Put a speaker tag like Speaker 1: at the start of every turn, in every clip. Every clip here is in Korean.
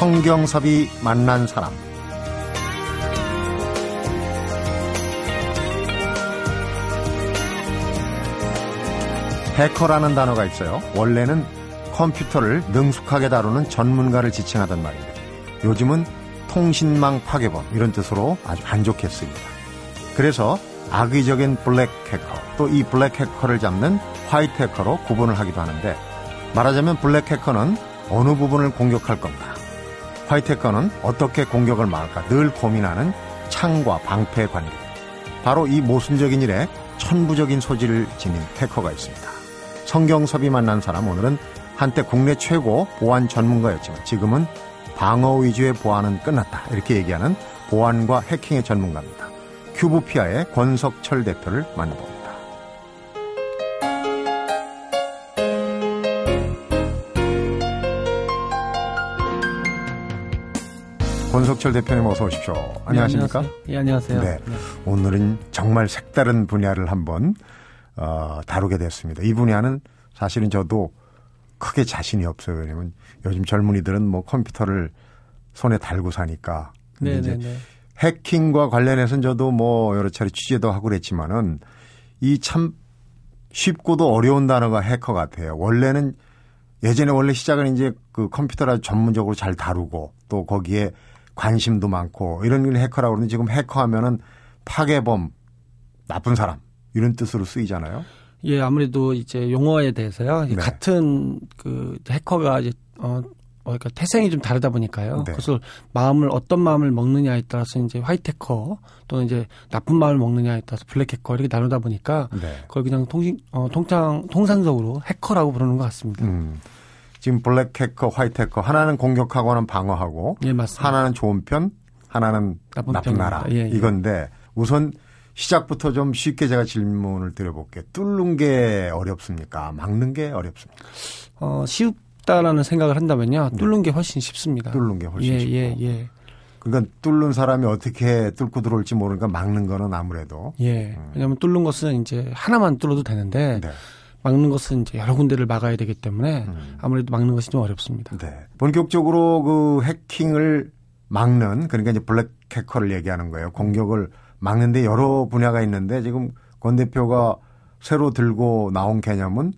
Speaker 1: 성경섭이 만난 사람 해커라는 단어가 있어요. 원래는 컴퓨터를 능숙하게 다루는 전문가를 지칭하던 말인데 요즘은 통신망 파괴범 이런 뜻으로 아주 안 좋게 씁니다. 그래서 악의적인 블랙 해커 또 이 블랙 해커를 잡는 화이트 해커로 구분을 하기도 하는데 말하자면 블랙 해커는 어느 부분을 공격할 건가 화이트 해커는 어떻게 공격을 막을까 늘 고민하는 창과 방패의 관계 바로 이 모순적인 일에 천부적인 소질을 지닌 해커가 있습니다. 성경섭이 만난 사람 오늘은 한때 국내 최고 보안 전문가였지만 지금은 방어 위주의 보안은 끝났다 이렇게 얘기하는 보안과 해킹의 전문가입니다. 큐브피아의 권석철 대표를 만나봅니다. 권석철 대표님 어서 오십시오. 안녕하십니까?
Speaker 2: 예, 안녕하세요.
Speaker 1: 네. 네. 오늘은 정말 색다른 분야를 한번 어, 다루게 됐습니다. 이 분야는 사실은 저도 크게 자신이 없어요. 왜냐면 요즘 젊은이들은 뭐 컴퓨터를 손에 달고 사니까. 근데 이제 해킹과 관련해서는 저도 뭐 여러 차례 취재도 하고 그랬지만은 이 참 쉽고도 어려운 단어가 해커 같아요. 원래는 예전에 원래 시작은 이제 그 컴퓨터를 전문적으로 잘 다루고 또 거기에 관심도 많고 이런 걸 해커라고 그러는데 지금 해커 하면은 파괴범, 나쁜 사람 이런 뜻으로 쓰이잖아요.
Speaker 2: 예, 아무래도 이제 용어에 대해서요. 네. 같은 그 해커가 이제 어 그러니까 태생이 좀 다르다 보니까요. 네. 그것을 마음을 어떤 마음을 먹느냐에 따라서 이제 화이트 해커 또는 이제 나쁜 마음을 먹느냐에 따라서 블랙 해커 이렇게 나누다 보니까 네. 그걸 그냥 통신 어 통상 통상적으로 해커라고 부르는 것 같습니다. 음.
Speaker 1: 지금 블랙 해커, 화이트 해커 하나는 공격하고는 방어하고
Speaker 2: 예, 맞습니다.
Speaker 1: 하나는 좋은 편, 하나는 나쁜, 나쁜 나라 예, 예. 이건데 우선 시작부터 좀 쉽게 제가 질문을 드려볼게요. 뚫는 게 어렵습니까? 막는 게 어렵습니까?
Speaker 2: 어, 쉽다라는 생각을 한다면요. 네. 뚫는 게 훨씬 쉽습니다.
Speaker 1: 뚫는 게 훨씬
Speaker 2: 예,
Speaker 1: 쉽고.
Speaker 2: 예, 예.
Speaker 1: 그러니까 뚫는 사람이 어떻게 뚫고 들어올지 모르니까 막는 거는 아무래도.
Speaker 2: 예. 음. 왜냐하면 뚫는 것은 이제 하나만 뚫어도 되는데 네. 막는 것은 이제 여러 군데를 막아야 되기 때문에 음. 아무래도 막는 것이 좀 어렵습니다.
Speaker 1: 네. 본격적으로 그 해킹을 막는 그러니까 이제 블랙 해커를 얘기하는 거예요. 공격을 막는데 여러 분야가 있는데 지금 권 대표가 새로 들고 나온 개념은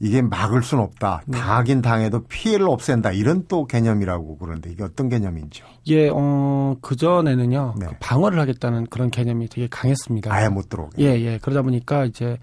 Speaker 1: 이게 막을 수는 없다. 네. 당하긴 당해도 피해를 없앤다. 이런 또 개념이라고 그러는데 이게 어떤 개념인지요?
Speaker 2: 예, 어, 그전에는요. 네. 그 방어를 하겠다는 그런 개념이 되게 강했습니다.
Speaker 1: 아예 못 들어오게.
Speaker 2: 예, 예. 그러다 보니까 이제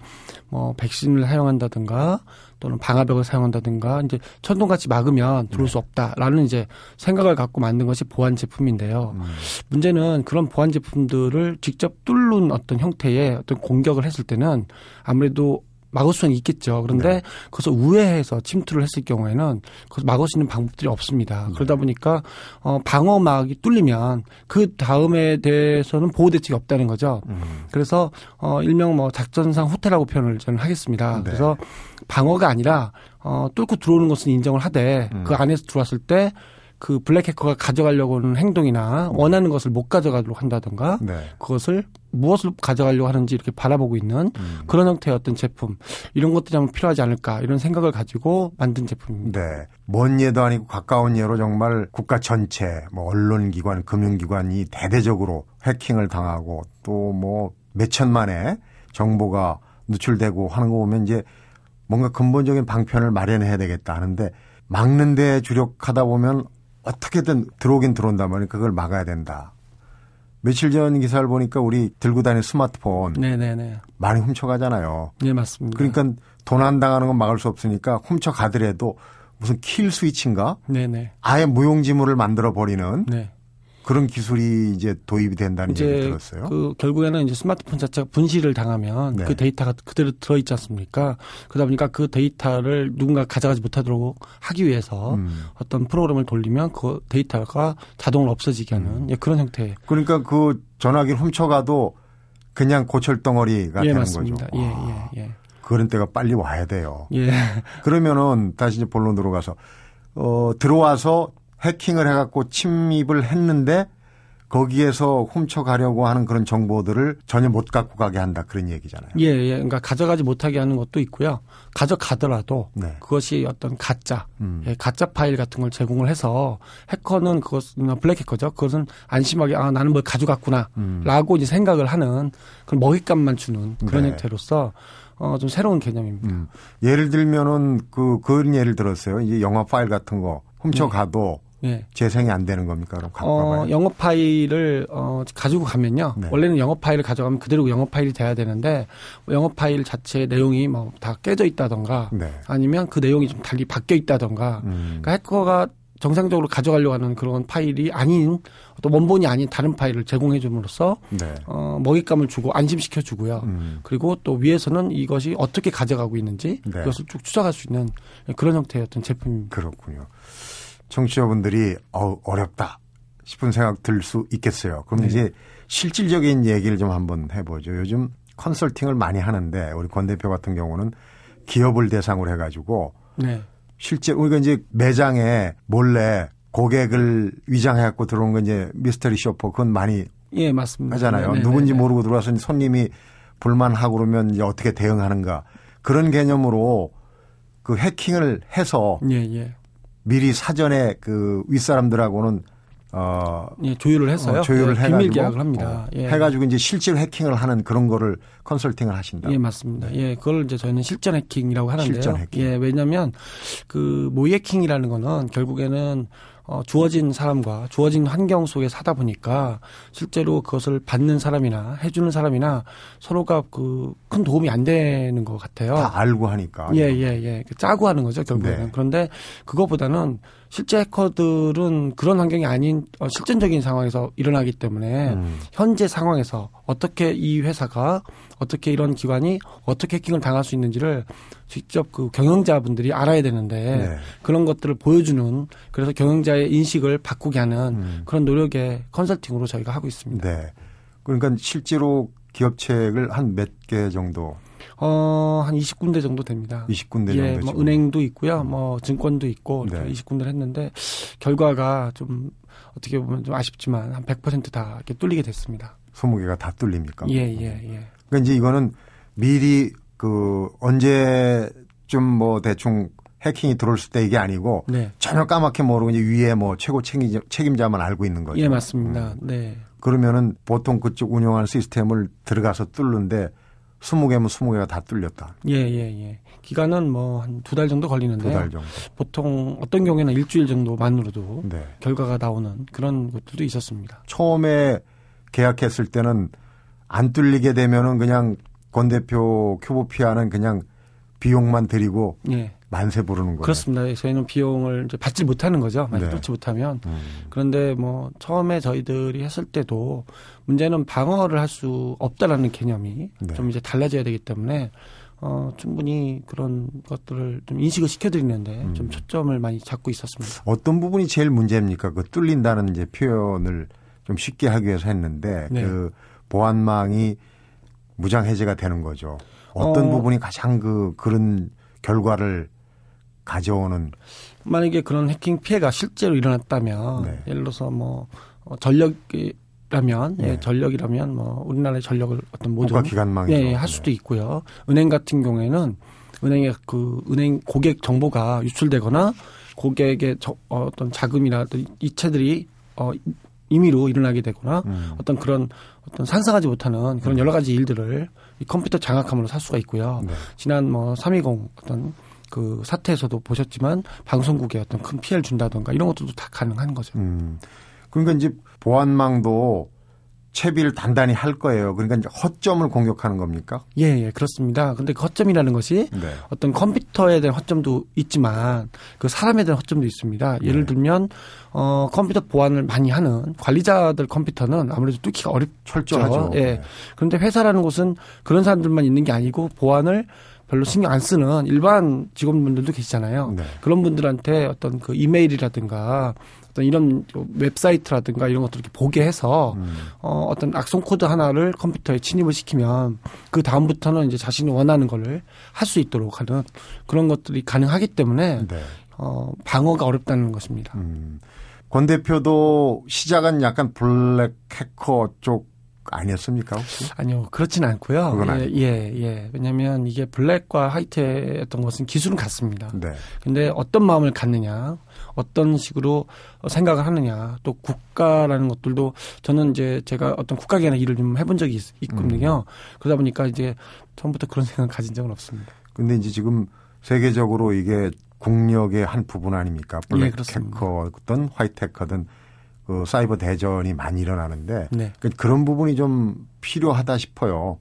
Speaker 2: 뭐 백신을 사용한다든가 또는 방화벽을 사용한다든가 이제 천둥같이 막으면 들어올 네. 수 없다라는 이제 생각을 갖고 만든 것이 보안 제품인데요. 음. 문제는 그런 보안 제품들을 직접 뚫는 어떤 형태의 어떤 공격을 했을 때는 아무래도 막을 수는 있겠죠. 그런데 네. 그것을 우회해서 침투를 했을 경우에는 그것을 막을 수 있는 방법들이 없습니다. 네. 그러다 보니까 어 방어막이 뚫리면 그 다음에 대해서는 보호 대책이 없다는 거죠. 음. 그래서 어 일명 뭐 작전상 후퇴라고 표현을 저는 하겠습니다. 네. 그래서 방어가 아니라 어 뚫고 들어오는 것은 인정을 하되 음. 그 안에서 들어왔을 때그 블랙 해커가 가져가려고 하는 행동이나 원하는 것을 못 가져가도록 한다든가 네. 그것을 무엇을 가져가려고 하는지 이렇게 바라보고 있는 음. 그런 형태의 어떤 제품 이런 것들이 한번 필요하지 않을까 이런 생각을 가지고 만든 제품입니다.
Speaker 1: 네. 먼 예도 아니고 가까운 예로 정말 국가 전체 뭐 언론기관, 금융기관이 대대적으로 해킹을 당하고 또 뭐 몇천만의 정보가 누출되고 하는 거 보면 이제 뭔가 근본적인 방편을 마련해야 되겠다 하는데 막는 데 주력하다 보면 어떻게든 들어오긴 들어온다 말이니 그걸 막아야 된다. 며칠 전 기사를 보니까 우리 들고 다니는 스마트폰 네네네. 많이 훔쳐가잖아요.
Speaker 2: 네 맞습니다.
Speaker 1: 그러니까 도난 당하는 건 막을 수 없으니까 훔쳐가더라도 무슨 킬 스위치인가? 네네. 아예 무용지물을 만들어 버리는 네. 그런 기술이 이제 도입이 된다는 이제 얘기 들었어요.
Speaker 2: 그 결국에는 이제 스마트폰 자체가 분실을 당하면 네. 그 데이터가 그대로 들어 있지 않습니까? 그러다 보니까 그 데이터를 누군가 가져가지 못하도록 하기 위해서 음. 어떤 프로그램을 돌리면 그 데이터가 자동으로 없어지게 하는 음. 예, 그런 형태.
Speaker 1: 그러니까 그 전화기를 훔쳐가도 그냥 고철 덩어리가
Speaker 2: 예,
Speaker 1: 되는
Speaker 2: 맞습니다.
Speaker 1: 거죠.
Speaker 2: 예, 예, 예.
Speaker 1: 그런 때가 빨리 와야 돼요.
Speaker 2: 예.
Speaker 1: 그러면은 다시 이제 본론으로 가서 어 들어와서 해킹을 해갖고 침입을 했는데 거기에서 훔쳐가려고 하는 그런 정보들을 전혀 못 갖고 가게 한다 그런 얘기잖아요.
Speaker 2: 예, 예. 그러니까 가져가지 못하게 하는 것도 있고요. 가져가더라도
Speaker 1: 네.
Speaker 2: 그것이 어떤 가짜,
Speaker 1: 음.
Speaker 2: 예, 가짜 파일 같은 걸 제공을 해서 해커는 그것은 블랙 해커죠. 그것은 안심하게 아 나는 뭘 가져갔구나라고
Speaker 1: 음.
Speaker 2: 이제 생각을 하는 그런 먹잇감만 주는 그런
Speaker 1: 네.
Speaker 2: 형태로서 어, 좀 새로운 개념입니다.
Speaker 1: 음. 예를 들면은 그 그런 예를 들었어요. 이제 영화 파일 같은 거 훔쳐가도
Speaker 2: 예.
Speaker 1: 재생이 안 되는 겁니까? 그럼 갖고
Speaker 2: 어,
Speaker 1: 가봐요.
Speaker 2: 영업 파일을 어, 가지고 가면요.
Speaker 1: 네.
Speaker 2: 원래는 영업 파일을 가져가면 그대로 영업 파일이 돼야 되는데 영업 파일 자체 내용이 뭐 다 깨져 있다던가
Speaker 1: 네.
Speaker 2: 아니면 그 내용이 좀 달리 바뀌어 있다던가
Speaker 1: 음.
Speaker 2: 그러니까 해커가 정상적으로 가져가려고 하는 그런 파일이 아닌 어떤 원본이 아닌 다른 파일을 제공해 줌으로써
Speaker 1: 네.
Speaker 2: 어, 먹잇감을 주고 안심시켜 주고요.
Speaker 1: 음.
Speaker 2: 그리고 또 위에서는 이것이 어떻게 가져가고 있는지
Speaker 1: 네.
Speaker 2: 그것을 쭉 추적할 수 있는 그런 형태의 어떤 제품입니다.
Speaker 1: 그렇군요. 청취자분들이 어 어렵다 싶은 생각 들 수 있겠어요. 그럼
Speaker 2: 네.
Speaker 1: 이제 실질적인 얘기를 좀 한번 해보죠. 요즘 컨설팅을 많이 하는데 우리 권 대표 같은 경우는 기업을 대상으로 해가지고
Speaker 2: 네.
Speaker 1: 실제 우리가 이제 매장에 몰래 고객을 위장해갖고 들어온 거 이제 미스터리 쇼퍼 그건 많이
Speaker 2: 예, 맞습니다.
Speaker 1: 하잖아요.
Speaker 2: 네, 네,
Speaker 1: 누군지
Speaker 2: 네, 네.
Speaker 1: 모르고 들어와서 손님이 불만하고 그러면 이제 어떻게 대응하는가 그런 개념으로 그 해킹을 해서
Speaker 2: 예, 예.
Speaker 1: 미리 사전에 그 윗사람들하고는 어,
Speaker 2: 예, 조율을 해서요.
Speaker 1: 어, 조율을
Speaker 2: 예,
Speaker 1: 해가지고
Speaker 2: 비밀 계약을 합니다.
Speaker 1: 어,
Speaker 2: 예.
Speaker 1: 해가지고 이제 실제로 해킹을 하는 그런 거를 컨설팅을 하신다.
Speaker 2: 예, 맞습니다. 예, 그걸 이제 저희는 실전 해킹이라고 하는데요.
Speaker 1: 실전 해킹.
Speaker 2: 예, 왜냐하면 그 모의 해킹이라는 거는 결국에는 어, 주어진 사람과 주어진 환경 속에 사다 보니까 실제로 그것을 받는 사람이나 해주는 사람이나 서로가 그 큰 도움이 안 되는 것 같아요.
Speaker 1: 다 알고 하니까.
Speaker 2: 예, 예, 예. 그 짜고 하는 거죠, 결국에는.
Speaker 1: 네.
Speaker 2: 그런데 그거보다는 실제 해커들은 그런 환경이 아닌 어, 실전적인 상황에서 일어나기 때문에
Speaker 1: 음,
Speaker 2: 현재 상황에서 어떻게 이 회사가 어떻게 이런 기관이 어떻게 해킹을 당할 수 있는지를 직접 그 경영자분들이 알아야 되는데
Speaker 1: 네.
Speaker 2: 그런 것들을 보여주는 그래서 경영자의 인식을 바꾸게 하는
Speaker 1: 음.
Speaker 2: 그런 노력의 컨설팅으로 저희가 하고 있습니다.
Speaker 1: 네. 그러니까 실제로 기업체를 한몇 개 정도,
Speaker 2: 어, 한 20군데 정도 됩니다.
Speaker 1: 20군데
Speaker 2: 예,
Speaker 1: 정도
Speaker 2: 뭐. 은행도 있고요, 뭐 증권도 있고
Speaker 1: 네.
Speaker 2: 이렇게 20군데를 했는데 결과가 좀 어떻게 보면 좀 아쉽지만 한 100%다 이렇게 뚫리게 됐습니다.
Speaker 1: 20개가 다 뚫립니까?
Speaker 2: 예, 예, 예.
Speaker 1: 그러니까 이제 이거는 미리 그 언제쯤 뭐 대충 해킹이 들어올 때 이게 아니고
Speaker 2: 네.
Speaker 1: 전혀 까맣게 모르고 이제 위에 뭐 최고 책임자, 책임자만 알고 있는 거죠.
Speaker 2: 예, 맞습니다.
Speaker 1: 음.
Speaker 2: 네.
Speaker 1: 그러면은 보통 그쪽 운영하는 시스템을 들어가서 뚫는데 20개면 20개가 다 뚫렸다.
Speaker 2: 예, 예, 예. 기간은 뭐 한 두 달 정도
Speaker 1: 두
Speaker 2: 걸리는데요.
Speaker 1: 달 정도.
Speaker 2: 보통 어떤 경우에는 일주일 정도만으로도
Speaker 1: 네.
Speaker 2: 결과가 나오는 그런 것들도 있었습니다.
Speaker 1: 처음에 계약했을 때는 안 뚫리게 되면은 그냥 권 대표 큐보피아는 그냥 비용만 드리고
Speaker 2: 예.
Speaker 1: 만세 부르는 거예요.
Speaker 2: 그렇습니다. 저희는 비용을 이제 받지 못하는 거죠. 만약
Speaker 1: 네.
Speaker 2: 뚫지 못하면.
Speaker 1: 음.
Speaker 2: 그런데 뭐 처음에 저희들이 했을 때도 문제는 방어를 할 수 없다라는 개념이
Speaker 1: 네.
Speaker 2: 좀 이제 달라져야 되기 때문에 어 충분히 그런 것들을 좀 인식을 시켜드리는데
Speaker 1: 음.
Speaker 2: 좀 초점을 많이 잡고 있었습니다.
Speaker 1: 어떤 부분이 제일 문제입니까? 그 뚫린다는 이제 표현을 좀 쉽게 하기 위해서 했는데
Speaker 2: 네.
Speaker 1: 그 보안망이 무장 해제가 되는 거죠. 어떤
Speaker 2: 어.
Speaker 1: 부분이 가장 그 그런 결과를 가져오는
Speaker 2: 만약에 그런 해킹 피해가 실제로 일어났다면
Speaker 1: 네.
Speaker 2: 예를 들어서 뭐 어, 전력이라면
Speaker 1: 네.
Speaker 2: 예, 전력이라면 뭐 우리나라의 전력을 어떤 모종
Speaker 1: 국가기관망이죠.
Speaker 2: 예, 예, 할 수도 있고요. 은행 같은 경우에는 은행의 그 은행 고객 정보가 유출되거나 고객의 저, 어, 어떤 자금이라든 이체들이 어 임의로 일어나게 되거나
Speaker 1: 음.
Speaker 2: 어떤 그런 어떤 상상하지 못하는 그런 여러 가지 일들을 이 컴퓨터 장악함으로 살 수가 있고요.
Speaker 1: 네.
Speaker 2: 지난 뭐 320 어떤 그 사태에서도 보셨지만 방송국에 어떤 큰 피해를 준다던가 이런 것들도 다 가능한 거죠.
Speaker 1: 음. 그러니까 이제 보안망도 채비를 단단히 할 거예요. 그러니까 이제 허점을 공격하는 겁니까?
Speaker 2: 예, 예, 그렇습니다. 근데 그 허점이라는 것이
Speaker 1: 네.
Speaker 2: 어떤 컴퓨터에 대한 허점도 있지만 그 사람에 대한 허점도 있습니다. 예를
Speaker 1: 네.
Speaker 2: 들면 어 컴퓨터 보안을 많이 하는 관리자들 컴퓨터는 아무래도 뚫기가 어렵죠.
Speaker 1: 철저하죠.
Speaker 2: 예.
Speaker 1: 네.
Speaker 2: 그런데 회사라는 곳은 그런 사람들만 있는 게 아니고 보안을 별로 신경 안 쓰는 일반 직원분들도 계시잖아요.
Speaker 1: 네.
Speaker 2: 그런 분들한테 어떤 그 이메일이라든가 어떤 이런 웹사이트라든가 이런 것들을 보게 해서
Speaker 1: 음.
Speaker 2: 어, 어떤 악성 코드 하나를 컴퓨터에 침입을 시키면 그 다음부터는 이제 자신이 원하는 거를 할 수 있도록 하는 그런 것들이 가능하기 때문에
Speaker 1: 네.
Speaker 2: 어, 방어가 어렵다는 것입니다.
Speaker 1: 음. 권 대표도 시작은 약간 블랙 해커 쪽 아니었습니까 혹시?
Speaker 2: 아니요 그렇지는 않고요.
Speaker 1: 그건
Speaker 2: 예,
Speaker 1: 아니고.
Speaker 2: 예, 예. 왜냐하면 이게 블랙과 화이트였던 것은 기술은 같습니다.
Speaker 1: 네.
Speaker 2: 근데 어떤 마음을 갖느냐, 어떤 식으로 생각을 하느냐, 또 국가라는 것들도 저는 이제 제가 어떤 국가계나 일을 좀 해본 적이 있, 거든요 그러다 보니까 이제 처음부터 그런 생각 가진 적은 없습니다.
Speaker 1: 근데 이제 지금 세계적으로 이게 국력의 한 부분 아닙니까?
Speaker 2: 예,
Speaker 1: 블랙
Speaker 2: 그렇습니다.
Speaker 1: 해커든 화이트 해커든 그 사이버 대전이 많이 일어나는데
Speaker 2: 네.
Speaker 1: 그- 그런 부분이 좀 필요하다 싶어요.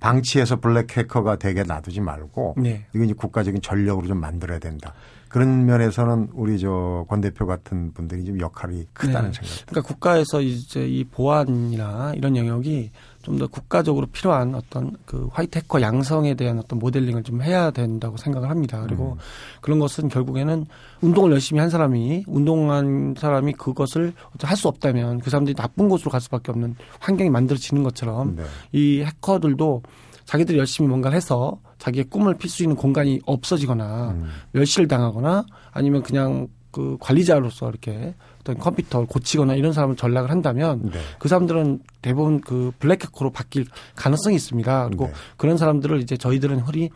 Speaker 1: 방치해서 블랙 해커가 되게 놔두지 말고
Speaker 2: 네.
Speaker 1: 이건 이제 국가적인 전력으로 좀 만들어야 된다. 그런 면에서는 우리 저 권 대표 같은 분들이 좀 역할이 크다는
Speaker 2: 네.
Speaker 1: 생각.
Speaker 2: 그러니까 국가에서 이제 이 보안이나 이런 영역이 좀 더 국가적으로 필요한 어떤 그 화이트 해커 양성에 대한 어떤 모델링을 좀 해야 된다고 생각을 합니다. 그리고
Speaker 1: 음.
Speaker 2: 그런 것은 결국에는 운동을 열심히 한 사람이 운동한 사람이 그것을 할 수 없다면 그 사람들이 나쁜 곳으로 갈 수밖에 없는 환경이 만들어지는 것처럼
Speaker 1: 네.
Speaker 2: 이 해커들도 자기들이 열심히 뭔가를 해서 자기의 꿈을 필 수 있는 공간이 없어지거나
Speaker 1: 음.
Speaker 2: 멸시를 당하거나 아니면 그냥 그 관리자로서 이렇게 어떤 컴퓨터를 고치거나 이런 사람을 전락을 한다면
Speaker 1: 네.
Speaker 2: 그 사람들은 대부분 그 블랙 해커로 바뀔 가능성이 있습니다. 그리고
Speaker 1: 네.
Speaker 2: 그런 사람들을 이제 저희들은 흔히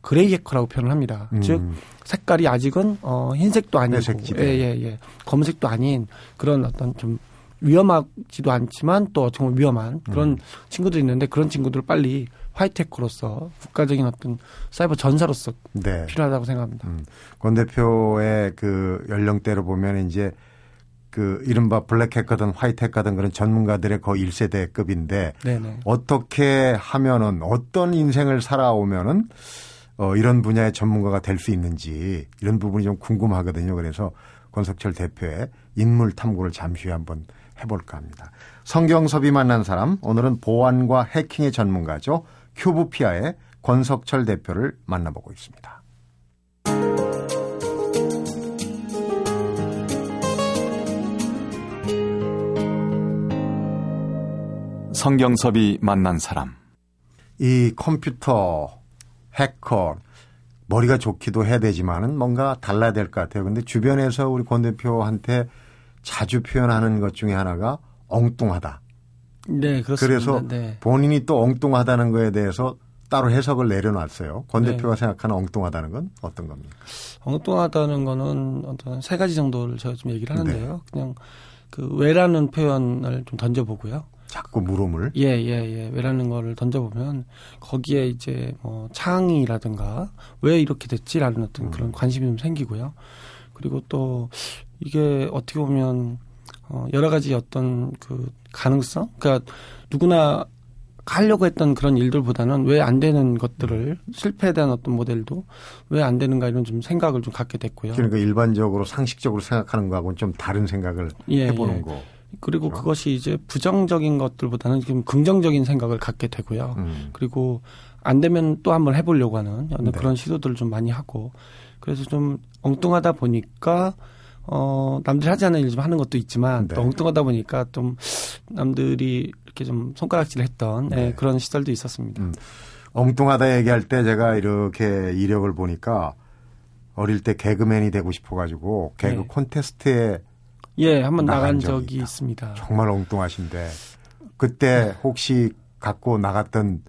Speaker 2: 그레이 해커라고 표현을 합니다.
Speaker 1: 음.
Speaker 2: 즉 색깔이 아직은 어 흰색도 아니고
Speaker 1: 회색지대.
Speaker 2: 예예 예, 검은색도 아닌 그런 어떤 좀 위험하지도 않지만 또 어떻게 보면 위험한 그런
Speaker 1: 음.
Speaker 2: 친구들이 있는데 그런 친구들을 빨리 화이트 해커로서 국가적인 어떤 사이버 전사로서
Speaker 1: 네.
Speaker 2: 필요하다고 생각합니다.
Speaker 1: 음. 권 대표의 그 연령대로 보면 이제 그 이른바 블랙 해커든 화이트 해커든 그런 전문가들의 거의 1세대급인데
Speaker 2: 네네.
Speaker 1: 어떻게 하면은 어떤 인생을 살아오면은 어 이런 분야의 전문가가 될 수 있는지 이런 부분이 좀 궁금하거든요. 그래서 권석철 대표의 인물 탐구를 잠시 후에 한번 해볼까 합니다. 성경섭이 만난 사람 오늘은 보안과 해킹의 전문가죠. 큐브피아의 권석철 대표를 만나보고 있습니다.
Speaker 3: 성경섭이 만난 사람.
Speaker 1: 이 컴퓨터 해커 머리가 좋기도 해야 되지만은 뭔가 달라야 될 것 같아요. 근데 주변에서 우리 권 대표한테 자주 표현하는 것 중에 하나가 엉뚱하다.
Speaker 2: 네, 그렇습니다.
Speaker 1: 그래서
Speaker 2: 네.
Speaker 1: 본인이 또 엉뚱하다는 거에 대해서 따로 해석을 내려놨어요. 권
Speaker 2: 네.
Speaker 1: 대표가 생각하는 엉뚱하다는 건 어떤 겁니까?
Speaker 2: 엉뚱하다는 거는 어떤 세 가지 정도를 제가 좀 얘기를
Speaker 1: 네.
Speaker 2: 하는데요. 그냥 그 왜라는 표현을 좀 던져보고요.
Speaker 1: 자꾸 물음을.
Speaker 2: 예, 예, 예. 왜라는 거를 던져보면 거기에 이제 뭐 창의라든가 왜 이렇게 됐지라는 어떤
Speaker 1: 음.
Speaker 2: 그런 관심이 좀 생기고요. 그리고 또 이게 어떻게 보면 어 여러 가지 어떤 그 가능성? 그러니까 누구나 하려고 했던 그런 일들보다는 왜 안 되는 것들을 실패에 대한 어떤 모델도 왜 안 되는가 이런 좀 생각을 좀 갖게 됐고요.
Speaker 1: 그러니까 일반적으로 상식적으로 생각하는 거하고는 좀 다른 생각을
Speaker 2: 예,
Speaker 1: 해보는
Speaker 2: 예.
Speaker 1: 거.
Speaker 2: 그리고
Speaker 1: 그렇죠.
Speaker 2: 그것이 이제 부정적인 것들보다는 좀 긍정적인 생각을 갖게 되고요.
Speaker 1: 음.
Speaker 2: 그리고 안 되면 또 한번 해보려고 하는
Speaker 1: 네.
Speaker 2: 그런 시도들을 좀 많이 하고 그래서 좀 엉뚱하다 보니까 어 남들이 하지 않는 일좀 하는 것도 있지만
Speaker 1: 네.
Speaker 2: 또 엉뚱하다 보니까 좀 남들이 이렇게 좀 손가락질을 했던
Speaker 1: 네.
Speaker 2: 예, 그런 시절도 있었습니다.
Speaker 1: 음. 엉뚱하다 얘기할 때 제가 이렇게 이력을 보니까 어릴 때 개그맨이 되고 싶어가지고 개그
Speaker 2: 네.
Speaker 1: 콘테스트에
Speaker 2: 예, 한번
Speaker 1: 나간
Speaker 2: 나간
Speaker 1: 적이
Speaker 2: 적이
Speaker 1: 있다.
Speaker 2: 있습니다.
Speaker 1: 정말 엉뚱하신데 그때 혹시 갖고 나갔던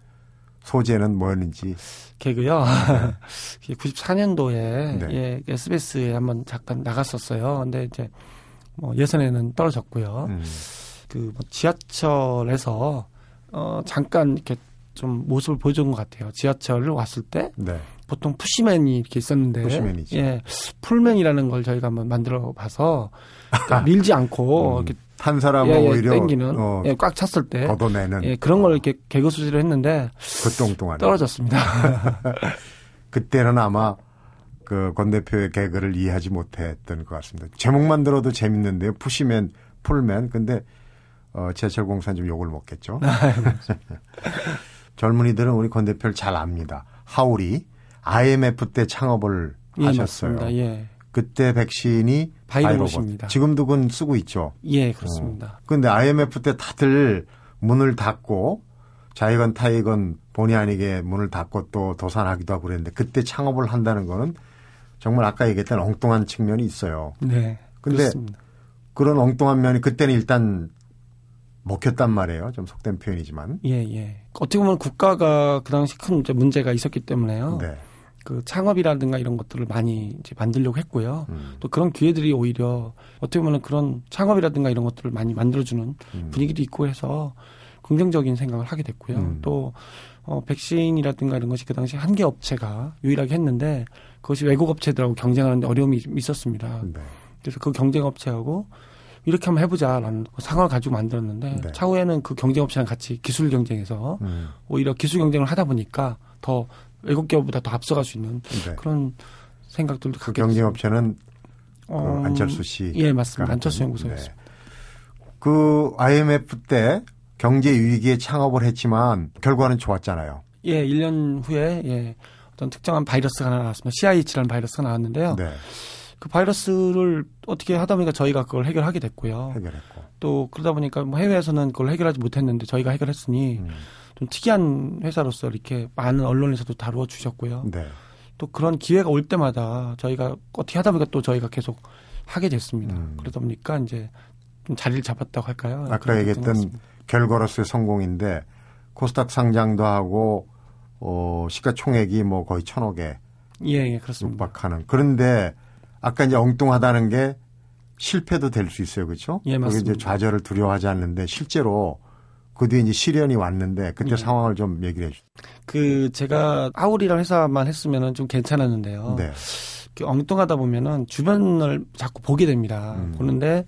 Speaker 1: 소재는 뭐였는지
Speaker 2: 개그요. 94년도에
Speaker 1: 네.
Speaker 2: 예, SBS에 한번 잠깐 나갔었어요. 근데 이제 뭐 예선에는 떨어졌고요.
Speaker 1: 음.
Speaker 2: 그뭐 지하철에서 어 잠깐 이렇게 좀 모습을 보여준 것 같아요. 지하철을 왔을 때
Speaker 1: 네.
Speaker 2: 보통 푸시맨이 이렇게 있었는데
Speaker 1: 푸시맨이죠.
Speaker 2: 예, 풀맨이라는 걸 저희가 한번 만들어 봐서 그러니까 밀지 않고
Speaker 1: 음.
Speaker 2: 이렇게
Speaker 1: 한 사람을
Speaker 2: 예, 예,
Speaker 1: 오히려
Speaker 2: 땡기는
Speaker 1: 어,
Speaker 2: 예, 꽉 찼을 때
Speaker 1: 걷어내는
Speaker 2: 예, 그런 걸 이렇게 개그 수지를 했는데
Speaker 1: 엉뚱하네.
Speaker 2: 떨어졌습니다.
Speaker 1: 그때는 아마 그권 대표의 개그를 이해하지 못했던 것 같습니다. 제목만 들어도 재밌는데요. 푸시맨, 풀맨. 근데 어, 지하철 공사는 좀 욕을 먹겠죠. 젊은이들은 우리 권 대표를 잘 압니다. 하울이 IMF 때 창업을
Speaker 2: 예,
Speaker 1: 하셨어요.
Speaker 2: 맞습니다. 예.
Speaker 1: 그때 백신이
Speaker 2: 바이로봇입니다.
Speaker 1: 지금도 그건 쓰고 있죠.
Speaker 2: 예, 그렇습니다.
Speaker 1: 근데 IMF 때 다들 문을 닫고 자이건 타이건 본의 아니게 문을 닫고 또 도산하기도 하고 그랬는데 그때 창업을 한다는 거는 정말 아까 얘기했던 엉뚱한 측면이 있어요.
Speaker 2: 네.
Speaker 1: 근데
Speaker 2: 그렇습니다.
Speaker 1: 그런 엉뚱한 면이 그때는 일단 먹혔단 말이에요. 좀 속된 표현이지만.
Speaker 2: 예, 예. 어떻게 보면 국가가 그 당시 큰 문제가 있었기 때문에요.
Speaker 1: 네.
Speaker 2: 그 창업이라든가 이런 것들을 많이 이제 만들려고 했고요.
Speaker 1: 음,
Speaker 2: 또 그런 기회들이 오히려 어떻게 보면 그런 창업이라든가 이런 것들을 많이 만들어주는
Speaker 1: 음.
Speaker 2: 분위기도 있고 해서 긍정적인 생각을 하게 됐고요.
Speaker 1: 음.
Speaker 2: 또 어, 백신이라든가 이런 것이 그 당시 한 개 업체가 유일하게 했는데 그것이 외국 업체들하고 경쟁하는데 어려움이 좀 있었습니다.
Speaker 1: 네.
Speaker 2: 그래서 그 경쟁 업체하고 이렇게 한번 해보자라는 상황을 가지고 만들었는데
Speaker 1: 네.
Speaker 2: 차후에는 그 경쟁 업체랑 같이 기술 경쟁에서
Speaker 1: 음,
Speaker 2: 오히려 기술 경쟁을 하다 보니까 더 외국 기업보다 더 앞서갈 수 있는
Speaker 1: 네.
Speaker 2: 그런 생각들도
Speaker 1: 그
Speaker 2: 갖게
Speaker 1: 경쟁업체는 그.
Speaker 2: 어,
Speaker 1: 안철수 씨.
Speaker 2: 예, 맞습니다.
Speaker 1: 가
Speaker 2: 안철수 연구소였습니다.
Speaker 1: 네. 그 IMF 때 경제 위기에 창업을 했지만 결과는 좋았잖아요.
Speaker 2: 예, 1년 후에 예, 어떤 특정한 바이러스가 하나 나왔습니다. CIH라는 바이러스가 나왔는데요.
Speaker 1: 네.
Speaker 2: 그 바이러스를 어떻게 하다 보니까 저희가 그걸 해결하게 됐고요.
Speaker 1: 해결했고.
Speaker 2: 또 그러다 보니까 뭐 해외에서는 그걸 해결하지 못했는데 저희가 해결했으니
Speaker 1: 음,
Speaker 2: 좀 특이한 회사로서 이렇게 많은 언론에서도 다루어 주셨고요.
Speaker 1: 네.
Speaker 2: 또 그런 기회가 올 때마다 저희가 어떻게 하다 보니까 또 저희가 계속 하게 됐습니다.
Speaker 1: 음.
Speaker 2: 그러다 보니까 이제 좀 자리를 잡았다고 할까요?
Speaker 1: 아까 얘기했던. 결과로서의 성공인데 코스닥 상장도 하고 어, 시가총액이 뭐 거의 천억에
Speaker 2: 예, 예, 그렇습니다.
Speaker 1: 육박하는. 그런데 아까 이제 엉뚱하다는 게 실패도 될 수 있어요, 그렇죠?
Speaker 2: 예, 맞습니다.
Speaker 1: 이제 좌절을 두려워하지 않는데 실제로 그 뒤에 이제 시련이 왔는데 그때
Speaker 2: 예.
Speaker 1: 상황을 좀 얘기를 해 주세요.
Speaker 2: 그 제가 아울이라는 회사만 했으면은 좀 괜찮았는데요.
Speaker 1: 네.
Speaker 2: 엉뚱하다 보면은 주변을 자꾸 보게 됩니다.
Speaker 1: 음.
Speaker 2: 보는데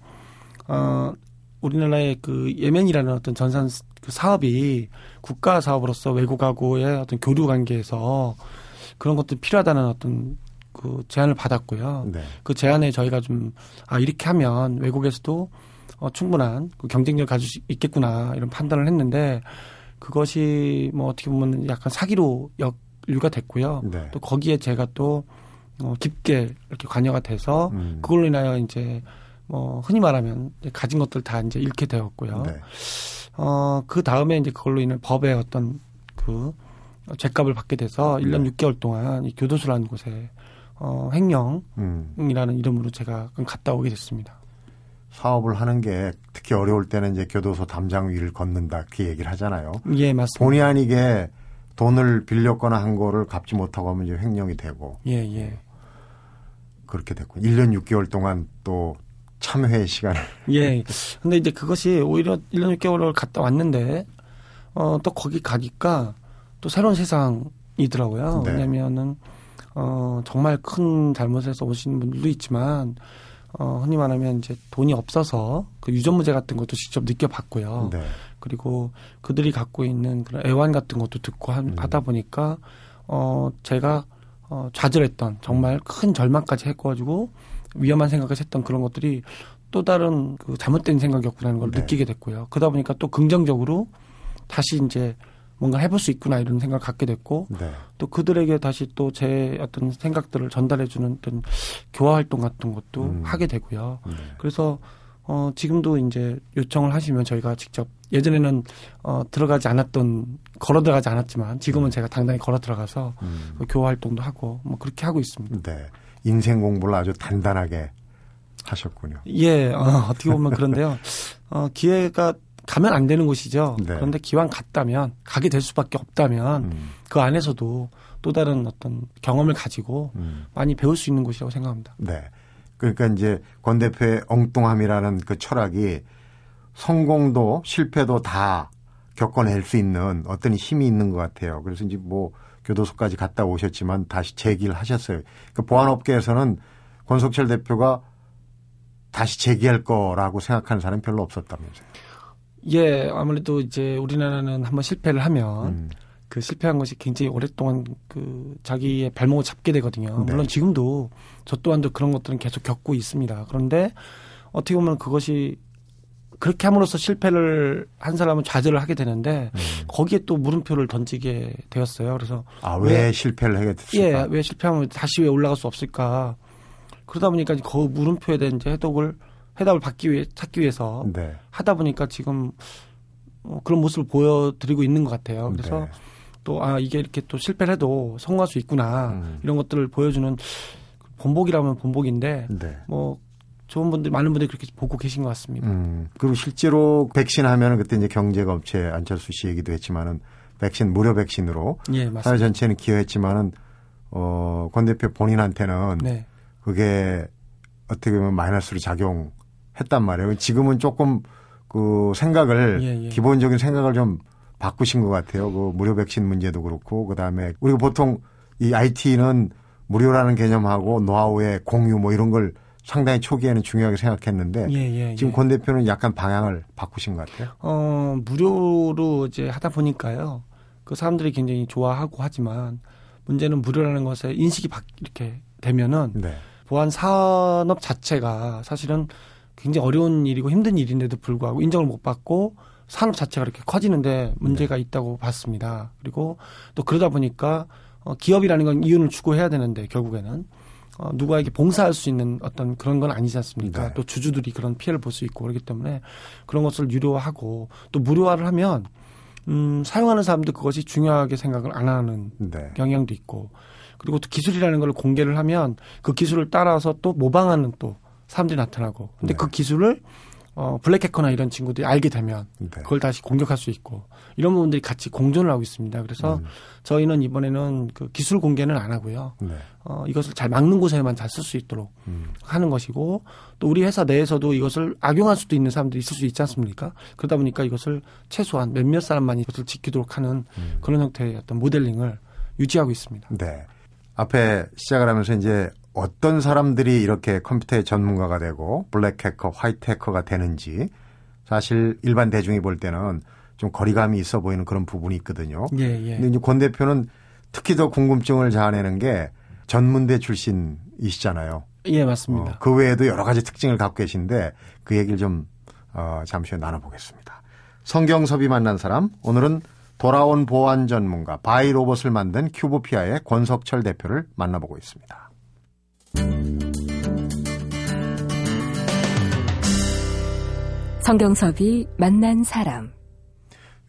Speaker 2: 어 우리나라의 그 예멘이라는 어떤 전산 스- 그 사업이 국가 사업으로서 외국하고의 어떤 교류 관계에서 그런 것도 필요하다는 어떤 그 제안을 받았고요.
Speaker 1: 네.
Speaker 2: 그 제안에 저희가 좀 아 이렇게 하면 외국에서도 어, 충분한 그 경쟁력을 가질 수 있겠구나 이런 판단을 했는데 그것이 뭐 어떻게 보면 약간 사기로 역류가 됐고요.
Speaker 1: 네.
Speaker 2: 또 거기에 제가 또 어, 깊게 이렇게 관여가 돼서
Speaker 1: 음.
Speaker 2: 그걸로 인하여 이제 뭐 흔히 말하면 가진 것들 다 이제 잃게 되었고요.
Speaker 1: 네.
Speaker 2: 어, 그 다음에 이제 그걸로 인해 법의 어떤 그 죄값을 받게 돼서 년
Speaker 1: 네.
Speaker 2: 육 6개월 동안 이 교도소라는 곳에 어, 횡령이라는
Speaker 1: 음.
Speaker 2: 이름으로 제가 갔다 오게 됐습니다.
Speaker 1: 사업을 하는 게 특히 어려울 때는 이제 교도소 담장 위를 걷는다 그 얘기를 하잖아요.
Speaker 2: 예, 맞습니다.
Speaker 1: 본의 아니게 돈을 빌렸거나 한 거를 갚지 못하고 하면 이제 횡령이 되고
Speaker 2: 예, 예.
Speaker 1: 그렇게 됐고 1년 6개월 동안 또 참회 시간을
Speaker 2: 예. 근데 이제 그것이 오히려 1년 6개월을 갔다 왔는데, 어, 또 거기 가니까 또 새로운 세상이더라고요.
Speaker 1: 네.
Speaker 2: 왜냐면은, 어, 정말 큰 잘못에서 오시는 분들도 있지만, 어, 흔히 말하면 이제 돈이 없어서 그 유전 문제 같은 것도 직접 느껴봤고요.
Speaker 1: 네.
Speaker 2: 그리고 그들이 갖고 있는 그런 애환 같은 것도 듣고 하,
Speaker 1: 음.
Speaker 2: 하다 보니까, 어, 제가 어, 좌절했던 정말 큰 절망까지 했고가지고 위험한 생각을 했던 그런 것들이 또 다른 그 잘못된 생각이었구나는 걸
Speaker 1: 네.
Speaker 2: 느끼게 됐고요. 그러다 보니까 또 긍정적으로 다시 이제 뭔가 해볼 수 있구나 이런 생각을 갖게 됐고
Speaker 1: 네.
Speaker 2: 또 그들에게 다시 또 제 어떤 생각들을 전달해주는 어떤 교화 활동 같은 것도
Speaker 1: 음.
Speaker 2: 하게 되고요.
Speaker 1: 네.
Speaker 2: 그래서 어 지금도 이제 요청을 하시면 저희가 직접 예전에는 어 들어가지 않았던 걸어 들어가지 않았지만 지금은 제가 당당히 걸어 들어가서
Speaker 1: 음.
Speaker 2: 그 교화 활동도 하고 뭐 그렇게 하고 있습니다.
Speaker 1: 네. 인생 공부를 아주 단단하게 하셨군요.
Speaker 2: 예, 어, 어떻게 보면 그런데요. 어 기회가 가면 안 되는 곳이죠.
Speaker 1: 네.
Speaker 2: 그런데 기왕 갔다면 가게 될 수밖에 없다면
Speaker 1: 음.
Speaker 2: 그 안에서도 또 다른 어떤 경험을 가지고
Speaker 1: 음.
Speaker 2: 많이 배울 수 있는 곳이라고 생각합니다.
Speaker 1: 네. 그러니까 이제 권 대표의 엉뚱함이라는 그 철학이 성공도 실패도 다 겪어낼 수 있는 어떤 힘이 있는 것 같아요. 그래서 이제 뭐 교도소까지 갔다 오셨지만 다시 재기를 하셨어요. 그 보안업계에서는 권석철 대표가 다시 재기할 거라고 생각하는 사람이 별로 없었다면서요.
Speaker 2: 예, 아무래도 이제 우리나라는 한번 실패를 하면
Speaker 1: 음.
Speaker 2: 그 실패한 것이 굉장히 오랫동안 그 자기의 발목을 잡게 되거든요.
Speaker 1: 네.
Speaker 2: 물론 지금도 저 또한도 그런 것들은 계속 겪고 있습니다. 그런데 어떻게 보면 그것이 그렇게 함으로써 실패를 한 사람은 좌절을 하게 되는데
Speaker 1: 음.
Speaker 2: 거기에 또 물음표를 던지게 되었어요. 그래서
Speaker 1: 아, 왜,
Speaker 2: 왜-
Speaker 1: 실패를 하게
Speaker 2: 예,
Speaker 1: 됐을까?
Speaker 2: 왜 실패하면 다시 왜 올라갈 수 없을까? 그러다 보니까 그 물음표에 대한 이제 해독을 해답을 받기 위해 찾기 위해서
Speaker 1: 네.
Speaker 2: 하다 보니까 지금 어, 그런 모습을 보여드리고 있는 것 같아요. 그래서
Speaker 1: 네.
Speaker 2: 또아 이게 이렇게 또 실패를 해도 성공할 수 있구나
Speaker 1: 음.
Speaker 2: 이런 것들을 보여주는 본보기라면 본보기인데
Speaker 1: 네.
Speaker 2: 뭐 좋은 분들 많은 분들이 그렇게 보고 계신 것 같습니다.
Speaker 1: 음, 그리고 실제로 백신 하면은 그때 이제 경제가 업체 안철수 씨 얘기도 했지만은 백신 무료 백신으로
Speaker 2: 예,
Speaker 1: 사회. 전체는 기여했지만은 어, 권 대표 본인한테는
Speaker 2: 네.
Speaker 1: 그게 어떻게 보면 마이너스로 작용 했단 말이에요. 지금은 조금 그 생각을
Speaker 2: 예, 예.
Speaker 1: 기본적인 생각을 좀 바꾸신 것 같아요. 그 무료 백신 문제도 그렇고 그다음에 우리가 보통 이 IT는 무료라는 개념하고 노하우의 공유 뭐 이런 걸 상당히 초기에는 중요하게 생각했는데
Speaker 2: 예, 예,
Speaker 1: 지금
Speaker 2: 예.
Speaker 1: 권 대표는 약간 방향을 바꾸신 것 같아요.
Speaker 2: 어, 무료로 이제 하다 보니까요. 그 사람들이 굉장히 좋아하고 하지만 문제는 무료라는 것에 인식이 바, 이렇게 되면은
Speaker 1: 네.
Speaker 2: 보안 산업 자체가 사실은 굉장히 어려운 일이고 힘든 일인데도 불구하고 인정을 못 받고 산업 자체가 이렇게 커지는데 문제가 있다고 봤습니다. 그리고 또 그러다 보니까 어, 기업이라는 건 이윤을 추구해야 되는데 결국에는 어, 누구에게 봉사할 수 있는 어떤 그런 건 아니지 않습니까?
Speaker 1: 네.
Speaker 2: 또 주주들이 그런 피해를 볼 수 있고 그렇기 때문에 그런 것을 유료화하고 또 무료화를 하면 음, 사용하는 사람도 그것이 중요하게 생각을 안 하는
Speaker 1: 네.
Speaker 2: 경향도 있고 그리고 또 기술이라는 걸 공개를 하면 그 기술을 따라서 또 모방하는 또 사람들이 나타나고 근데
Speaker 1: 네.
Speaker 2: 그 기술을 어 블랙해커나 이런 친구들이 알게 되면
Speaker 1: 네.
Speaker 2: 그걸 다시 공격할 수 있고 이런 부분들이 같이 공존을 하고 있습니다. 그래서
Speaker 1: 음.
Speaker 2: 저희는 이번에는 그 기술 공개는 안 하고요.
Speaker 1: 네.
Speaker 2: 어 이것을 잘 막는 곳에만 잘 쓸 수 있도록
Speaker 1: 음.
Speaker 2: 하는 것이고 또 우리 회사 내에서도 이것을 악용할 수도 있는 사람들이 있을 수 있지 않습니까? 그러다 보니까 이것을 최소한 몇몇 사람만 이것을 지키도록 하는
Speaker 1: 음.
Speaker 2: 그런 형태의 어떤 모델링을 유지하고 있습니다.
Speaker 1: 네. 앞에 시작을 하면서 이제 어떤 사람들이 이렇게 컴퓨터의 전문가가 되고 블랙 해커, 화이트 해커가 되는지 사실 일반 대중이 볼 때는 좀 거리감이 있어 보이는 그런 부분이 있거든요.
Speaker 2: 예, 예.
Speaker 1: 근데 이제 권 대표는 특히 더 궁금증을 자아내는 게 전문대 출신이시잖아요.
Speaker 2: 예,
Speaker 1: 어,
Speaker 2: 맞습니다.
Speaker 1: 그 외에도 여러 가지 특징을 갖고 계신데 그 얘기를 좀 어, 잠시 후에 나눠보겠습니다. 성경섭이 만난 사람 오늘은 돌아온 보안 전문가 바이 로봇을 만든 큐브피아의 권석철 대표를 만나보고 있습니다.
Speaker 4: 성경섭이 만난 사람.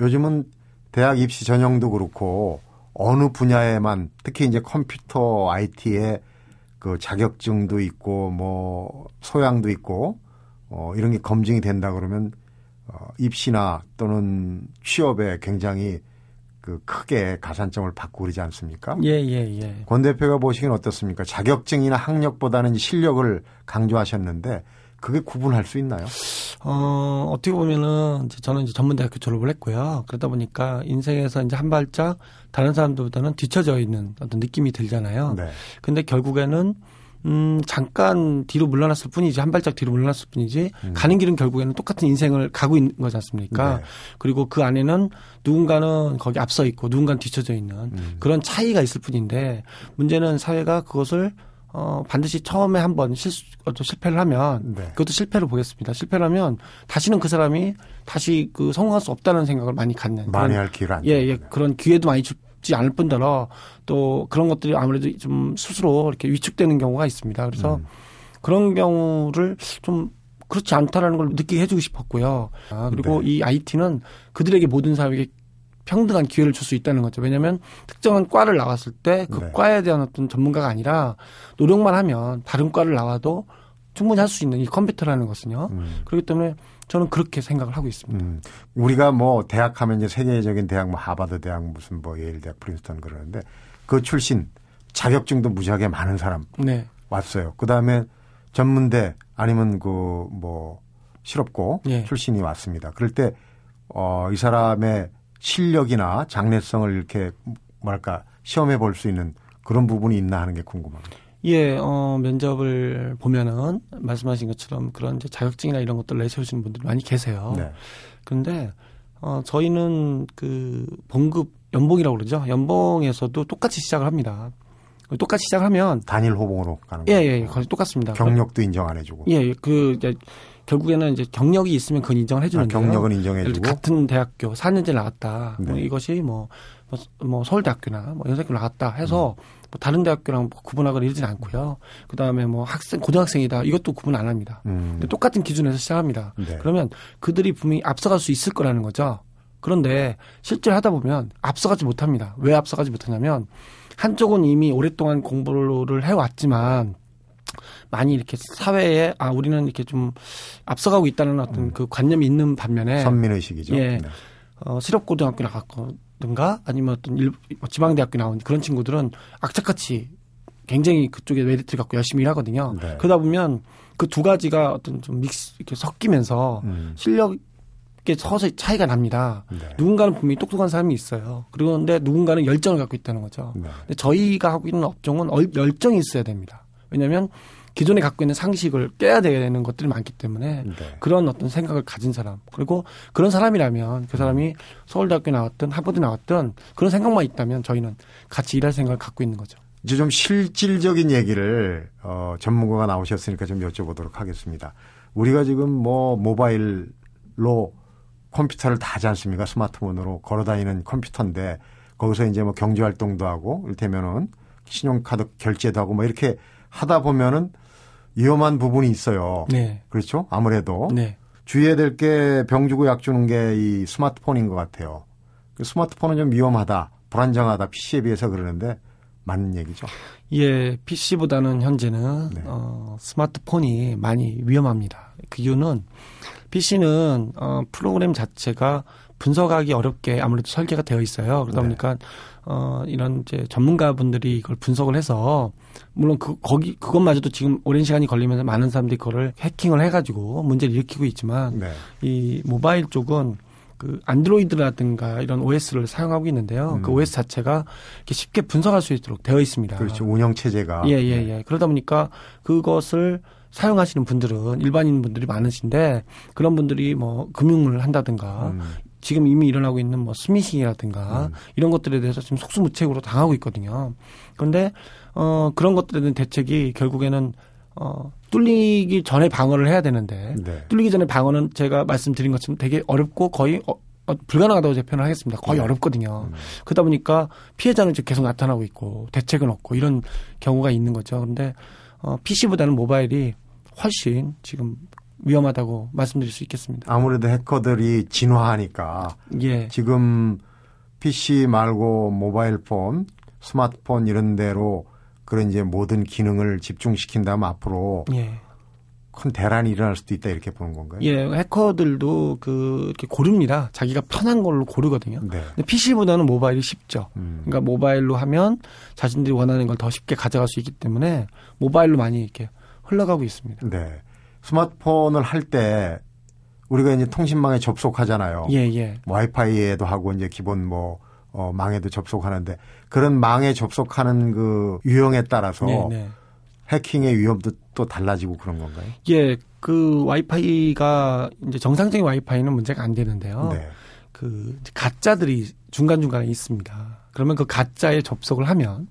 Speaker 1: 요즘은 대학 입시 전형도 그렇고 어느 분야에만 특히 이제 컴퓨터 IT에 그 자격증도 있고 뭐 소양도 있고 어 이런 게 검증이 된다 그러면 어 입시나 또는 취업에 굉장히 그 크게 가산점을 받고 그러지 않습니까?
Speaker 2: 예, 예, 예.
Speaker 1: 권 대표가 보시기엔 어떻습니까? 자격증이나 학력보다는 실력을 강조하셨는데 그게 구분할 수 있나요?
Speaker 2: 어, 어떻게 보면은 이제 저는 이제 전문대학교 졸업을 했고요. 그러다 보니까 인생에서 이제 한 발짝 다른 사람들보다는 뒤처져 있는 어떤 느낌이 들잖아요.
Speaker 1: 네.
Speaker 2: 근데 결국에는 음, 잠깐 뒤로 물러났을 뿐이지, 한 발짝 뒤로 물러났을 뿐이지, 가는 길은 결국에는 똑같은 인생을 가고 있는 거지 않습니까?
Speaker 1: 네.
Speaker 2: 그리고 그 안에는 누군가는 거기 앞서 있고, 누군가는 뒤쳐져 있는
Speaker 1: 음.
Speaker 2: 그런 차이가 있을 뿐인데, 문제는 사회가 그것을 어, 반드시 처음에 한번 실수, 어, 또 실패를 하면,
Speaker 1: 네.
Speaker 2: 그것도 실패로 보겠습니다. 실패를 하면, 다시는 그 사람이 다시 그 성공할 수 없다는 생각을 많이 갖는.
Speaker 1: 많이 할 기회를 안
Speaker 2: 예, 예. 그런 기회도 많이 주 지 않을 뿐더러 또 그런 것들이 아무래도 좀 스스로 이렇게 위축되는 경우가 있습니다. 그래서
Speaker 1: 음.
Speaker 2: 그런 경우를 좀 그렇지 않다라는 걸 느끼게 해주고 싶었고요. 아, 그리고
Speaker 1: 네.
Speaker 2: 이 IT는 그들에게 모든 사람에게 평등한 기회를 줄 수 있다는 거죠. 왜냐하면 특정한 과를 나왔을 때그
Speaker 1: 네.
Speaker 2: 과에 대한 어떤 전문가가 아니라 노력만 하면 다른 과를 나와도 충분히 할 수 있는 이 컴퓨터라는 것은요.
Speaker 1: 음.
Speaker 2: 그렇기 때문에 저는 그렇게 생각을 하고 있습니다.
Speaker 1: 음, 우리가 뭐 대학 하면 이제 세계적인 대학 뭐 하버드 대학 무슨 뭐 예일 대학 프린스턴 그러는데 그 출신 자격증도 무지하게 많은 사람
Speaker 2: 네.
Speaker 1: 왔어요. 그 다음에 전문대 아니면 그 뭐 실업고
Speaker 2: 예.
Speaker 1: 출신이 왔습니다. 그럴 때 어, 이 사람의 실력이나 장래성을 이렇게 뭐랄까 시험해 볼 수 있는 그런 부분이 있나 하는 게 궁금합니다.
Speaker 2: 예, 어, 면접을 보면은 말씀하신 것처럼 그런 이제 자격증이나 이런 것들 내세우시는 분들이 많이 계세요.
Speaker 1: 네.
Speaker 2: 그런데 어, 저희는 그 봉급 연봉이라고 그러죠. 연봉에서도 똑같이 시작을 합니다. 똑같이 시작하면
Speaker 1: 단일 호봉으로 가는
Speaker 2: 예,
Speaker 1: 거예요.
Speaker 2: 예, 예, 거의 똑같습니다.
Speaker 1: 경력도 인정 안 해주고
Speaker 2: 예, 예, 그 이제 결국에는 이제 경력이 있으면 그건 인정을
Speaker 1: 아,
Speaker 2: 해주는데요.
Speaker 1: 경력은 인정해주고
Speaker 2: 같은 대학교 4년제 나왔다. 뭐
Speaker 1: 네.
Speaker 2: 이것이 뭐, 뭐, 뭐 서울대학교나 뭐 연세학교 나왔다 해서
Speaker 1: 음.
Speaker 2: 뭐 다른 대학교랑 뭐 구분하거나 이러진 않고요. 그 다음에 뭐 학생, 고등학생이다. 이것도 구분 안 합니다.
Speaker 1: 음,
Speaker 2: 근데 똑같은 기준에서 시작합니다.
Speaker 1: 네.
Speaker 2: 그러면 그들이 분명히 앞서갈 수 있을 거라는 거죠. 그런데 실제로 하다 보면 앞서가지 못합니다. 왜 앞서가지 못하냐면 한쪽은 이미 오랫동안 공부를 해왔지만 많이 이렇게 사회에 아 우리는 이렇게 좀 앞서가고 있다는 어떤 그 관념이 있는 반면에
Speaker 1: 선민의식이죠.
Speaker 2: 예.
Speaker 1: 네.
Speaker 2: 어, 실업고등학교 나갔 든가 아니면 어떤 일, 뭐 지방대학교 나온 그런 친구들은 악착같이 굉장히 그쪽에 메리트를 갖고 열심히 일하거든요.
Speaker 1: 네.
Speaker 2: 그러다 보면 그 두 가지가 어떤 좀 믹스 이렇게 섞이면서
Speaker 1: 음.
Speaker 2: 실력에 서서히 차이가 납니다.
Speaker 1: 네.
Speaker 2: 누군가는 분명히 똑똑한 사람이 있어요. 그런데 누군가는 열정을 갖고 있다는 거죠.
Speaker 1: 네.
Speaker 2: 근데 저희가 하고 있는 업종은 얼- 열정이 있어야 됩니다. 왜냐하면 기존에 갖고 있는 상식을 깨야 되는 것들이 많기 때문에
Speaker 1: 네.
Speaker 2: 그런 어떤 생각을 가진 사람 그리고 그런 사람이라면 그 사람이 서울대학교 나왔든 하버드 나왔든 그런 생각만 있다면 저희는 같이 일할 생각을 갖고 있는 거죠.
Speaker 1: 이제 좀 실질적인 얘기를 어, 전문가가 나오셨으니까 좀 여쭤보도록 하겠습니다. 우리가 지금 뭐 모바일로 컴퓨터를 다 하지 않습니까? 스마트폰으로 걸어다니는 컴퓨터인데 거기서 이제 뭐 경제 활동도 하고 이를테면은 신용카드 결제도 하고 뭐 이렇게 하다 보면은 위험한 부분이 있어요.
Speaker 2: 네,
Speaker 1: 그렇죠? 아무래도
Speaker 2: 네,
Speaker 1: 주의해야 될 게 병 주고 약 주는 게 이 스마트폰인 것 같아요. 그 스마트폰은 좀 위험하다, 불안정하다, PC에 비해서 그러는데 맞는 얘기죠.
Speaker 2: 예, PC보다는 현재는
Speaker 1: 네.
Speaker 2: 어, 스마트폰이 많이 위험합니다. 그 이유는 PC는 어, 프로그램 자체가 분석하기 어렵게 아무래도 설계가 되어 있어요. 그러다
Speaker 1: 네.
Speaker 2: 보니까 어, 이런 이제 전문가분들이 이걸 분석을 해서 물론 그 거기 그것마저도 지금 오랜 시간이 걸리면서 많은 사람들이 그거를 해킹을 해가지고 문제를 일으키고 있지만
Speaker 1: 네.
Speaker 2: 이 모바일 쪽은 그 안드로이드라든가 이런 OS를 사용하고 있는데요. 그
Speaker 1: 음.
Speaker 2: OS 자체가 이렇게 쉽게 분석할 수 있도록 되어 있습니다.
Speaker 1: 그렇죠. 운영 체제가.
Speaker 2: 예, 예, 예. 그러다 보니까 그것을 사용하시는 분들은 일반인 분들이 많으신데 그런 분들이 뭐 금융을 한다든가
Speaker 1: 음,
Speaker 2: 지금 이미 일어나고 있는 뭐 스미싱이라든가
Speaker 1: 음.
Speaker 2: 이런 것들에 대해서 지금 속수무책으로 당하고 있거든요. 그런데 어 그런 것들에 대한 대책이 결국에는 어 뚫리기 전에 방어를 해야 되는데
Speaker 1: 네.
Speaker 2: 뚫리기 전에 방어는 제가 말씀드린 것처럼 되게 어렵고 거의 어, 어, 불가능하다고 제 표현을 하겠습니다. 거의
Speaker 1: 네.
Speaker 2: 어렵거든요.
Speaker 1: 음.
Speaker 2: 그러다 보니까 피해자는 계속 나타나고 있고 대책은 없고 이런 경우가 있는 거죠. 그런데 어, PC보다는 모바일이 훨씬 지금 위험하다고 말씀드릴 수 있겠습니다.
Speaker 1: 아무래도 해커들이 진화하니까
Speaker 2: 예.
Speaker 1: 지금 PC 말고 모바일 폰, 스마트폰 이런 데로 그런 이제 모든 기능을 집중시킨다면 앞으로
Speaker 2: 예.
Speaker 1: 큰 대란이 일어날 수도 있다 이렇게 보는 건가요?
Speaker 2: 예, 해커들도 그 이렇게 고릅니다. 자기가 편한 걸로 고르거든요.
Speaker 1: 네.
Speaker 2: 근데 PC보다는 모바일이 쉽죠.
Speaker 1: 음.
Speaker 2: 그러니까 모바일로 하면 자신들이 원하는 걸 더 쉽게 가져갈 수 있기 때문에 모바일로 많이 이렇게 흘러가고 있습니다.
Speaker 1: 네. 스마트폰을 할 때 우리가 이제 통신망에 접속하잖아요.
Speaker 2: 예, 예.
Speaker 1: 와이파이에도 하고 이제 기본 뭐 어, 망에도 접속하는데 그런 망에 접속하는 그 유형에 따라서
Speaker 2: 네, 네.
Speaker 1: 해킹의 위험도 또 달라지고 그런 건가요?
Speaker 2: 예, 그 와이파이가 이제 정상적인 와이파이는 문제가 안 되는데요.
Speaker 1: 네.
Speaker 2: 그 가짜들이 중간 중간에 있습니다. 그러면 그 가짜에 접속을 하면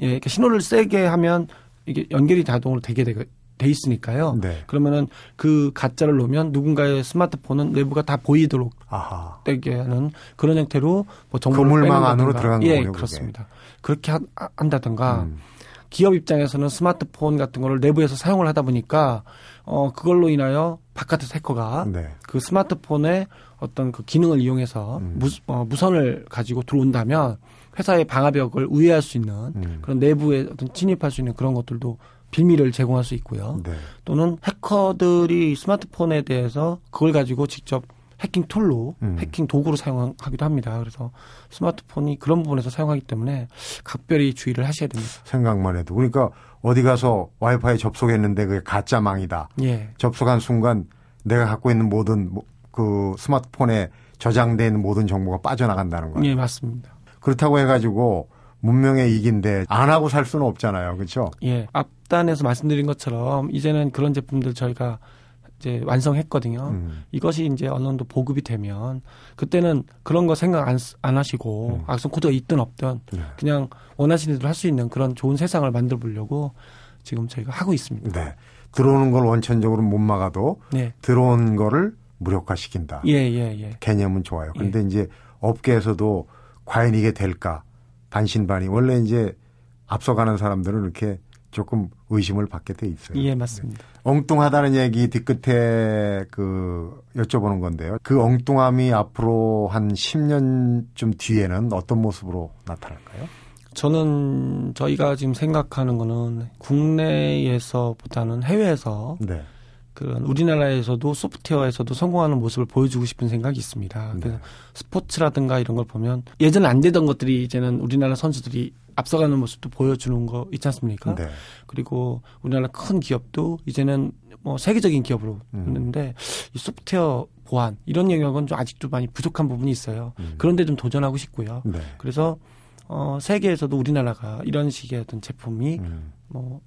Speaker 2: 예, 이렇게 신호를 세게 하면 이게 연결이 자동으로 되게 돼, 돼 있으니까요.
Speaker 1: 네.
Speaker 2: 그러면은 그 가짜를 놓으면 누군가의 스마트폰은 내부가 다 보이도록
Speaker 1: 아하.
Speaker 2: 되게 하는 그런 형태로 뭐 정보를 빼낸다든가.
Speaker 1: 안으로 들어간
Speaker 2: 예,
Speaker 1: 거군요.
Speaker 2: 그렇습니다. 그렇게 한, 한다든가
Speaker 1: 음.
Speaker 2: 기업 입장에서는 스마트폰 같은 거를 내부에서 사용을 하다 보니까 어 그걸로 인하여 바깥에서 해커가
Speaker 1: 네.
Speaker 2: 그 스마트폰의 어떤 그 기능을 이용해서
Speaker 1: 음.
Speaker 2: 무, 어, 무선을 가지고 들어온다면 회사의 방화벽을 우회할 수 있는
Speaker 1: 음.
Speaker 2: 그런 내부에 어떤 침입할 수 있는 그런 것들도 빌미를 제공할 수 있고요.
Speaker 1: 네.
Speaker 2: 또는 해커들이 스마트폰에 대해서 그걸 가지고 직접 해킹 툴로
Speaker 1: 음.
Speaker 2: 해킹 도구로 사용하기도 합니다. 그래서 스마트폰이 그런 부분에서 사용하기 때문에 각별히 주의를 하셔야 됩니다.
Speaker 1: 생각만 해도 그러니까 어디 가서 와이파이 접속했는데 그게 가짜 망이다.
Speaker 2: 예.
Speaker 1: 접속한 순간 내가 갖고 있는 모든 뭐- 그 스마트폰에 저장된 모든 정보가 빠져나간다는 거예요.
Speaker 2: 예, 맞습니다.
Speaker 1: 그렇다고 해가지고 문명의 이기인데 안 하고 살 수는 없잖아요. 그렇죠?
Speaker 2: 예. 앞단에서 말씀드린 것처럼 이제는 그런 제품들 저희가 이제 완성했거든요.
Speaker 1: 음.
Speaker 2: 이것이 이제 어느 정도 보급이 되면 그때는 그런 거 생각 안, 쓰- 안 하시고
Speaker 1: 음.
Speaker 2: 악성 코드가 있든 없든
Speaker 1: 네.
Speaker 2: 그냥 원하시는 대로 할 수 있는 그런 좋은 세상을 만들어 보려고 지금 저희가 하고 있습니다.
Speaker 1: 네. 들어오는 걸 원천적으로 못 막아도
Speaker 2: 네.
Speaker 1: 들어온 거를 무력화시킨다.
Speaker 2: 예, 예, 예.
Speaker 1: 개념은 좋아요. 그런데 이제 업계에서도 과연 이게 될까 반신반의. 원래 이제 앞서가는 사람들은 이렇게 조금 의심을 받게 돼 있어요.
Speaker 2: 예, 맞습니다.
Speaker 1: 엉뚱하다는 얘기 뒤끝에 그 여쭤보는 건데요. 그 엉뚱함이 앞으로 한 10년쯤 뒤에는 어떤 모습으로 나타날까요?
Speaker 2: 저는 저희가 지금 생각하는 거는 국내에서보다는 해외에서
Speaker 1: 네.
Speaker 2: 그런 우리나라에서도 소프트웨어에서도 성공하는 모습을 보여주고 싶은 생각이 있습니다.
Speaker 1: 네.
Speaker 2: 그래서 스포츠라든가 이런 걸 보면 예전에 안 되던 것들이 이제는 우리나라 선수들이 앞서가는 모습도 보여주는 거 있지 않습니까?
Speaker 1: 네.
Speaker 2: 그리고 우리나라 큰 기업도 이제는 뭐 세계적인 기업으로
Speaker 1: 음.
Speaker 2: 있는데 이 소프트웨어 보안 이런 영역은 좀 아직도 많이 부족한 부분이 있어요.
Speaker 1: 음.
Speaker 2: 그런데 좀 도전하고 싶고요.
Speaker 1: 네.
Speaker 2: 그래서 어 세계에서도 우리나라가 이런 식의 어떤 제품이
Speaker 1: 음.
Speaker 2: 뭐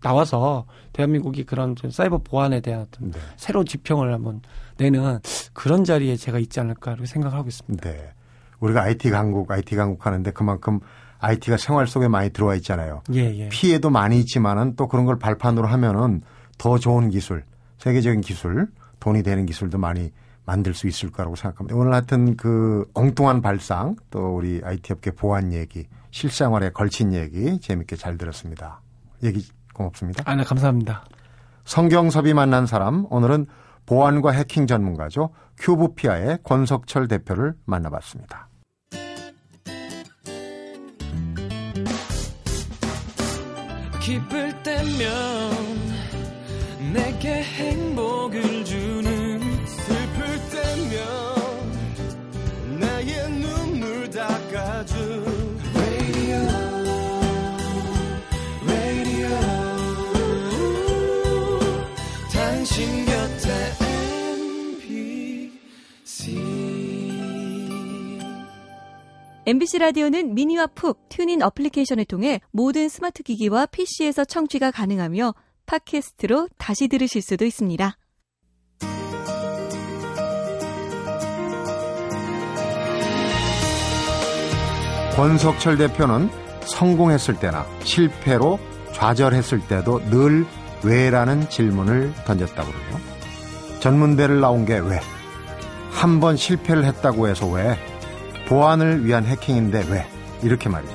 Speaker 2: 나와서 대한민국이 그런 좀 사이버 보안에 대한
Speaker 1: 네.
Speaker 2: 새로운 지평을 한번 내는 그런 자리에 제가 있지 않을까 이렇게 생각하고 있습니다.
Speaker 1: 네. 우리가 IT 강국, IT 강국 하는데 그만큼 IT가 생활 속에 많이 들어와 있잖아요.
Speaker 2: 예, 예.
Speaker 1: 피해도 많이 있지만은 또 그런 걸 발판으로 하면은 더 좋은 기술, 세계적인 기술, 돈이 되는 기술도 많이 만들 수 있을 거라고 생각합니다. 오늘 하여튼 그 엉뚱한 발상 또 우리 IT 업계 보안 얘기, 실생활에 걸친 얘기 재밌게 잘 들었습니다. 얘기 고맙습니다.
Speaker 2: 아, 네, 감사합니다.
Speaker 1: 성경섭이 만난 사람 오늘은 보안과 해킹 전문가죠. 큐브피아의 권석철 대표를 만나봤습니다.
Speaker 5: 기쁠 때면 내게 행복을
Speaker 6: MBC 라디오는 미니와 푹 튜닝 어플리케이션을 통해 모든 스마트 기기와 PC에서 청취가 가능하며 팟캐스트로 다시 들으실 수도 있습니다.
Speaker 1: 권석철 대표는 성공했을 때나 실패로 좌절했을 때도 늘 왜라는 질문을 던졌다고 그러요. 전문대를 나온 게 왜? 한 번 실패를 했다고 해서 왜? 보안을 위한 해킹인데 왜? 이렇게 말이죠.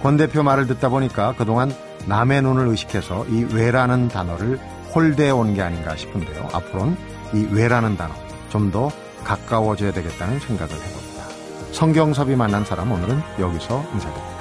Speaker 1: 권 대표 말을 듣다 보니까 그동안 남의 눈을 의식해서 이 왜라는 단어를 홀대해 온 게 아닌가 싶은데요. 앞으로는 이 왜라는 단어 좀 더 가까워져야 되겠다는 생각을 해봅니다. 성경섭이 만난 사람 오늘은 여기서 인사드립니다.